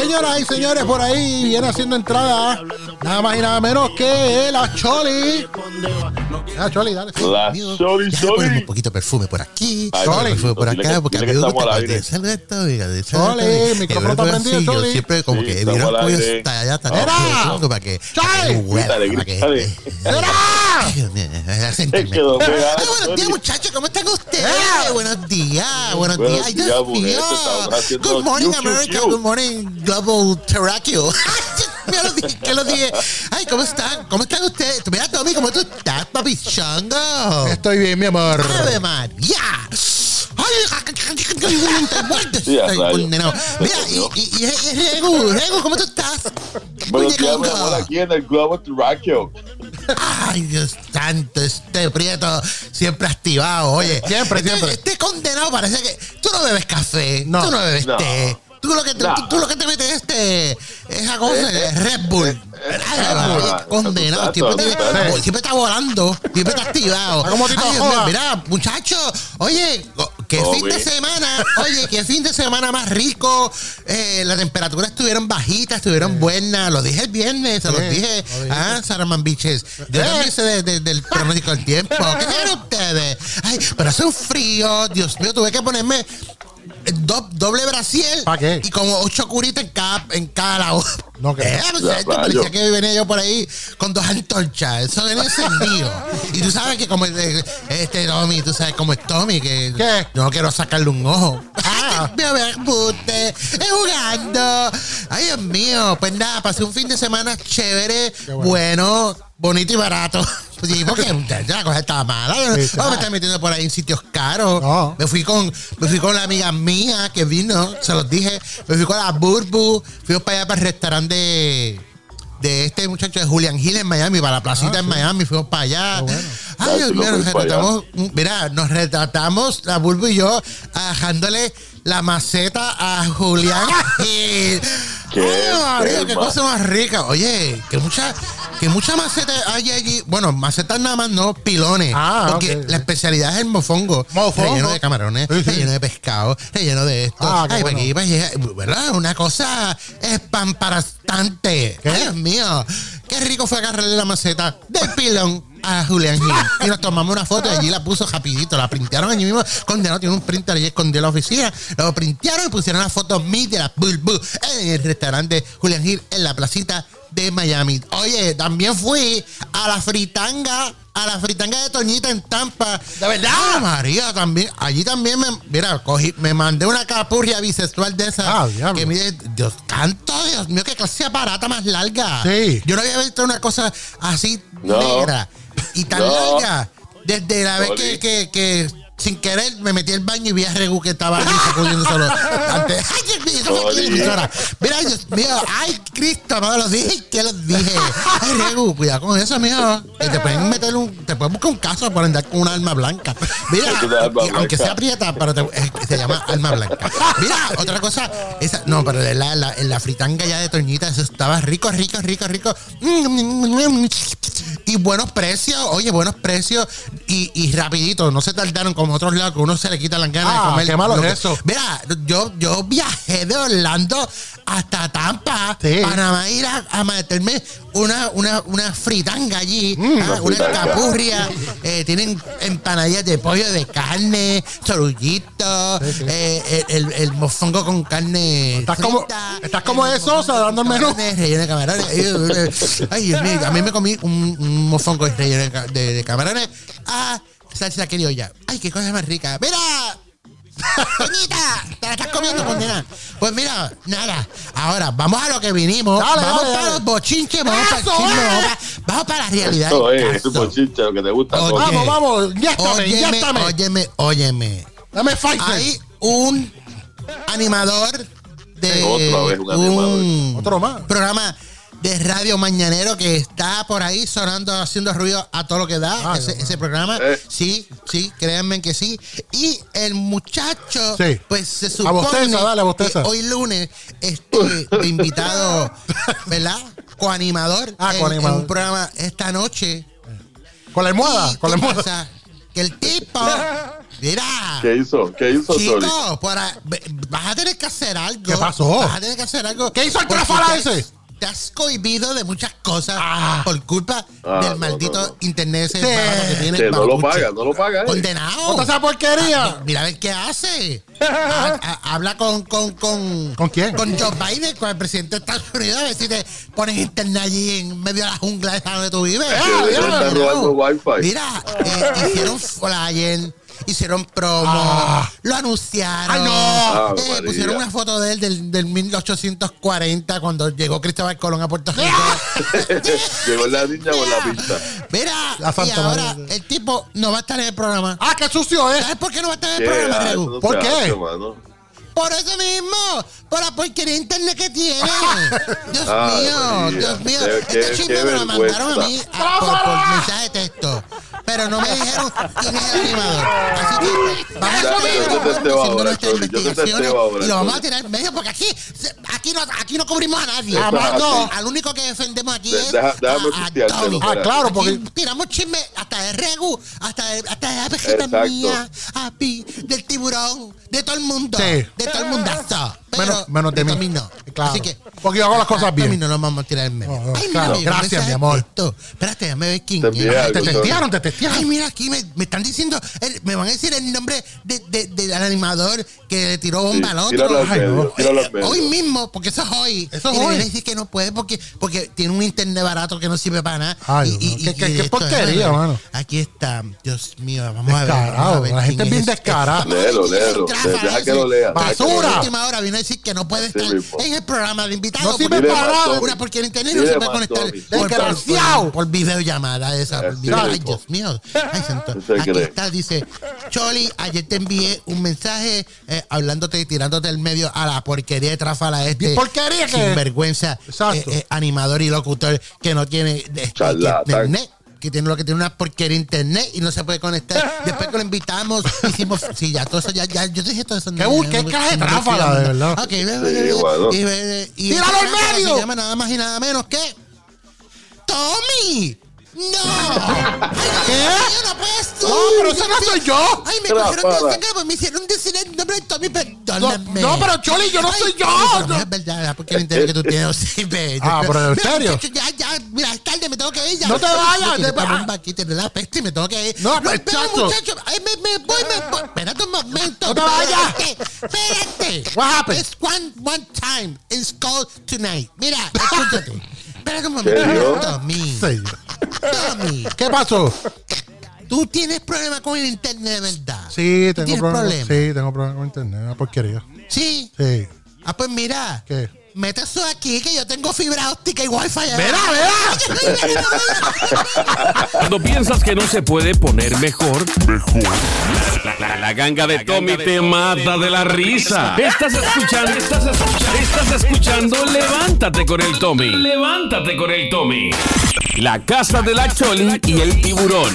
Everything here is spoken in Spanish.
Señoras y señores, por ahí viene haciendo entrada ¿ah? nada más y nada menos que la Choli. La Choli, dale. La Choli, Choli. Un poquito de perfume por aquí. Choli. Perfume por acá, porque a mí me gusta esto, oiga. Choli, mi micrófono está prendido, Choli. Yo siempre como que miro el pollo hasta allá, ¡Choli! Para que. ¡Era! ¡Sentirme! Ah, buenos días, muchachos, ¿cómo están ustedes? Buenos días, buenos días. Buenos días, Good morning, America. Good morning. Global Terráqueo. Ya lo dije, que lo dije. Ay, ¿cómo están? ¿Cómo están ustedes? Mira, Tommy, ¿cómo tú estás, papi chango? Estoy bien, mi amor. ¡Ave María! ¡Ay! Sí, a Ay, rayos. condenado. Mira, y, y, y, y Regu, Regu, ¿cómo tú estás? Buenos días, mi amor, aquí en el Globo Terráqueo. Ay, Dios santo, este prieto siempre activado, oye. Siempre, este, siempre. Este condenado parece que tú no bebes café, No. tú no bebes No. té. Tú lo, que tú, tú lo que te metes es este, esa cosa, Eh, eh, Red Bull. eh, eh, ah, condenado, siempre, te- siempre está volando, siempre está activado. Como Ay, Joda. mira, muchacho, oye, qué fin de semana, oye, qué fin de semana más rico. Eh, las temperaturas estuvieron bajitas, estuvieron buenas. Lo dije el viernes, se los dije. Ah, Saraman Biches. Yo también sé de- de- del pronóstico del tiempo. ¿Qué quieren ustedes? Ay, pero hace un frío. Dios mío, tuve que ponerme do- doble brasier ¿Pa qué? y como ocho curitas en cada, en cada lado. No, que- Eh, esto parecía que venía yo por ahí con dos antorchas. Eso venía encendido. y tú sabes que como este Tommy, tú sabes cómo es Tommy, que ¿Qué? yo no quiero sacarle un ojo. Ah. Me es jugando. Ay, Dios mío. Pues nada, pasé un fin de semana chévere, bueno. bueno. bonito y barato. Pues sí, porque ya la cosa estaba mala. No Sí, no está. me estar metiendo por ahí en sitios caros. No. Me fui con, me fui con la amiga mía que vino, se los dije. Me fui con la Burbu, fuimos para allá para el restaurante de, de este muchacho de Julian Hill en Miami, para la placita Ah, en sí. Miami, fuimos para allá. Bueno. Ay, Dios mío, nos para retratamos, mira, nos retratamos, la Bulbo y yo, ajándole la maceta a Julián Hill. Qué Ay, María, qué enferma. cosa más rica. Oye, que mucha, que mucha maceta hay allí. Bueno, macetas nada más, no, pilones. Ah, porque la especialidad es el mofongo. Mofongo. Relleno de camarones, Sí, sí. relleno de pescado, relleno de esto. Ah, qué Ay, bueno. pa' aquí, pa' allá, ¿verdad? Una cosa ¿Qué? Dios mío. Qué rico fue agarrarle la maceta del pilón a Julián Gil. Y nos tomamos una foto y allí la puso rapidito. La printearon allí mismo. Condenado tiene un printer escondido en la oficina. Lo printearon y pusieron la foto mí de la Bulbu en el restaurante Julián Gil en la placita de Miami. Oye, también fui a la fritanga, a la fritanga de Toñita en Tampa. ¿De verdad? Ah, María, también. Allí también me, mira, cogí, me mandé una capurria bisexual de esa. Ah, diablo. que mide, Dios canto, Dios mío, qué clase de aparata más larga. Sí. Yo no había visto una cosa así No. negra y tan No. larga. Desde la vez que, que sin querer me metí al baño y vi a Regu que estaba allí sacudiéndoselo antes. ¡Ay, Dios mío! eso fue aquí en la Oli. emisora. Mira, Dios mío, ¡ay, Cristo! No lo dije, ¿qué los dije? ¡Ay, Regu! Cuidado con eso, mijo. Te pueden meter un. Te pueden buscar un caso por andar con una arma blanca. Mira, y aunque sea prieta, pero te- se llama arma blanca. Mira, otra cosa, esa, no, pero de la, la- en la fritanga ya de Toñita, eso estaba rico, rico, rico, rico. Y buenos precios, oye, buenos precios y, y rapidito, no se tardaron como otros lados que uno se le quita las ganas Ah, de comer. qué malo lo es que- eso. Mira, yo, yo viajé de Orlando hasta Tampa Sí. para ir a, a meterme una, una, una fritanga allí, ah, una capurria. eh, tienen empanadillas de pollo, de carne, sorullito, eh, el, el- mofongo con carne. Estás como- estás como de Sosa, dando el menú. Relleno de camarones. Ay, Dios mío, a mí me comí un, un mofongo relleno de, ca- de- de camarones. Ah, salsa criolla. Ay, qué cosa más rica. ¡Mira! Doñita, te la estás comiendo condena. Pues mira, nada. Ahora, vamos a lo que vinimos. Dale, vamos dale, para dale. los bochinches, vamos para el vamos para, vamos para la realidad. Eso del es, caso. tu bochinche, lo que te gusta. Oye. Vamos, vamos, inyéctame, Óyeme, inyéctame. óyeme, óyeme. Dame Pfizer. Hay un animador de Otra vez un animador. Otro más. programa de Radio Mañanero que está por ahí sonando, haciendo ruido a todo lo que da Ay, ese, programa. Eh. Sí, sí, créanme que sí. Y el muchacho, Sí. pues se A supone bosteza, dale, a bosteza. que hoy lunes este invitado, ¿verdad? Coanimador, Ah, en- en, coanimador. un programa esta noche. Con la almohada, ¿Y con la almohada. pasa? Que el tipo, mira, ¿Qué hizo? ¿Qué hizo? Chico, para, vas a tener que hacer algo. ¿Qué pasó? Vas a tener que hacer algo. ¿Qué hizo el has- ese? Te has cohibido de muchas cosas Ah. por culpa Ah, del no, maldito no, no. internet ese Sí. que tiene. Que no lo paga, no lo paga. eh. Condenado. ¿Otra esa porquería? Ah, Mira a ver qué hace. Ha- ha- habla con, con, con. ¿Con quién? Con Joe Biden, con el presidente de Estados Unidos, a ver si te pones internet allí en medio de la jungla esa donde tú vives. Ah, mira. Mira, eh, hicieron flyer, hicieron promo, Ah. lo anunciaron. Ay, no. Ah, Eh, pusieron una foto de él del, del 1840 cuando llegó Cristóbal Colón a Puerto Rico. Llegó la niña con la pista. Mira, La y ahora María. el tipo no va a estar en el programa. Ah, qué sucio es. ¿Sabes por qué no va a estar en el programa, Ah, Regu? no ¿Por qué? hace. Por eso mismo, por la porquería de internet que tiene. Dios mío, María. Dios mío. Qué- este chisme me lo mandaron a mí vergüenza. a- por, por mensaje de texto. Pero no me dijeron quién es el animador. Así que vamos a testeo ahora, y lo vamos a tirar en medio porque aquí, aquí, no, aquí no cubrimos a nadie. No, al único que defendemos aquí De- es deja- déjame a, a. Ah, claro, Aquí porque. tiramos chisme hasta de Regu, hasta de, hasta de la mía, Happy, del tiburón, de todo el mundo. Sí. De todo el mundazo. Pero Menos, menos de mí. Tommy no. Claro. Así que. Porque yo hago las cosas a Tommy bien. no nos vamos a tirar en medio. No, no, Ay, mira, claro. me Gracias, mi amor. Espérate, déjame ver quién Te Te Choli. testearon, te testearon. Ay, mira, aquí me, me están diciendo, el- me van a decir el nombre de, de- del animador que le tiró bomba Sí, al otro. Ay, medio, no. medio. Hoy mismo, porque eso es hoy. Eso es y le hoy. viene a decir que no puede porque, porque tiene un internet barato que no sirve para nada. Ay, y, no, qué- qué- qué porquería, ¿verdad? mano. Aquí está. Dios mío, vamos a ver. Descarado, vamos a ver la gente es bien este. descarada. Léelo, es léelo. Deja que lo lea. Basura. última hora vino a decir que no puede estar en el programa de invitado. No sirve para nada. Porque el internet no se puede conectar Desgraciado. por, videollamada esa. Ay. Dios mío. Ay, santo. ¿Qué se Aquí está, dice, Choli, ayer te envié un mensaje eh, hablándote y tirándote el medio a la porquería de tráfala este. ¿Qué porquería que? Sinvergüenza. Exacto. eh, eh, animador y locutor que no tiene internet. Que tiene lo que tiene una porquería de internet y no se puede conectar. Después que lo invitamos, hicimos. Sí, ya, todo eso, ya, ya. Yo te dije todo eso. Qué bu- qué clase de tráfala, de verdad. Ok, bueno. Y, y ¡Tíralo al medio! Se llama nada más y nada menos que. ¡Tommy! ¡No! ¿Qué? Yo no. No, pero ese no soy yo. Ay, me cogieron de pues me hicieron decir el nombre de Tommy, perdóname. No, no, pero Choli, yo no soy yo. Pero No. no es verdad, porque el internet que tú tienes, sí. Ah, pero ¿en serio? Ya, ya, mira, es tarde, me tengo que ir ya. No te vayas, te- bomba aquí, tiene la peste y me tengo que ir. No, pero, muchacho. muchacho, ay, me, me voy, me voy. Espérate un momento. No te vayas. Espérate. What happened? It's one, one time. It's called tonight. Mira, escúchate. Espérate un momento. Tommy. ¿Qué pasó? Tú tienes problemas con el internet de verdad. Sí, ¿Tú tengo problemas. problemas? Sí, tengo problemas con internet. Una porquería. Sí. Sí. Ah, pues mira. ¿Qué? Mete eso aquí que yo tengo fibra óptica y wifi. ¡Verá, verá! Cuando piensas que no se puede poner mejor, mejor. La, la- la ganga de Tommy te mata de la risa. Estás escuchando, estás escuchando, estás escuchando Levántate con el Tommy. Levántate con el Tommy. La casa de la Choli y el tiburón.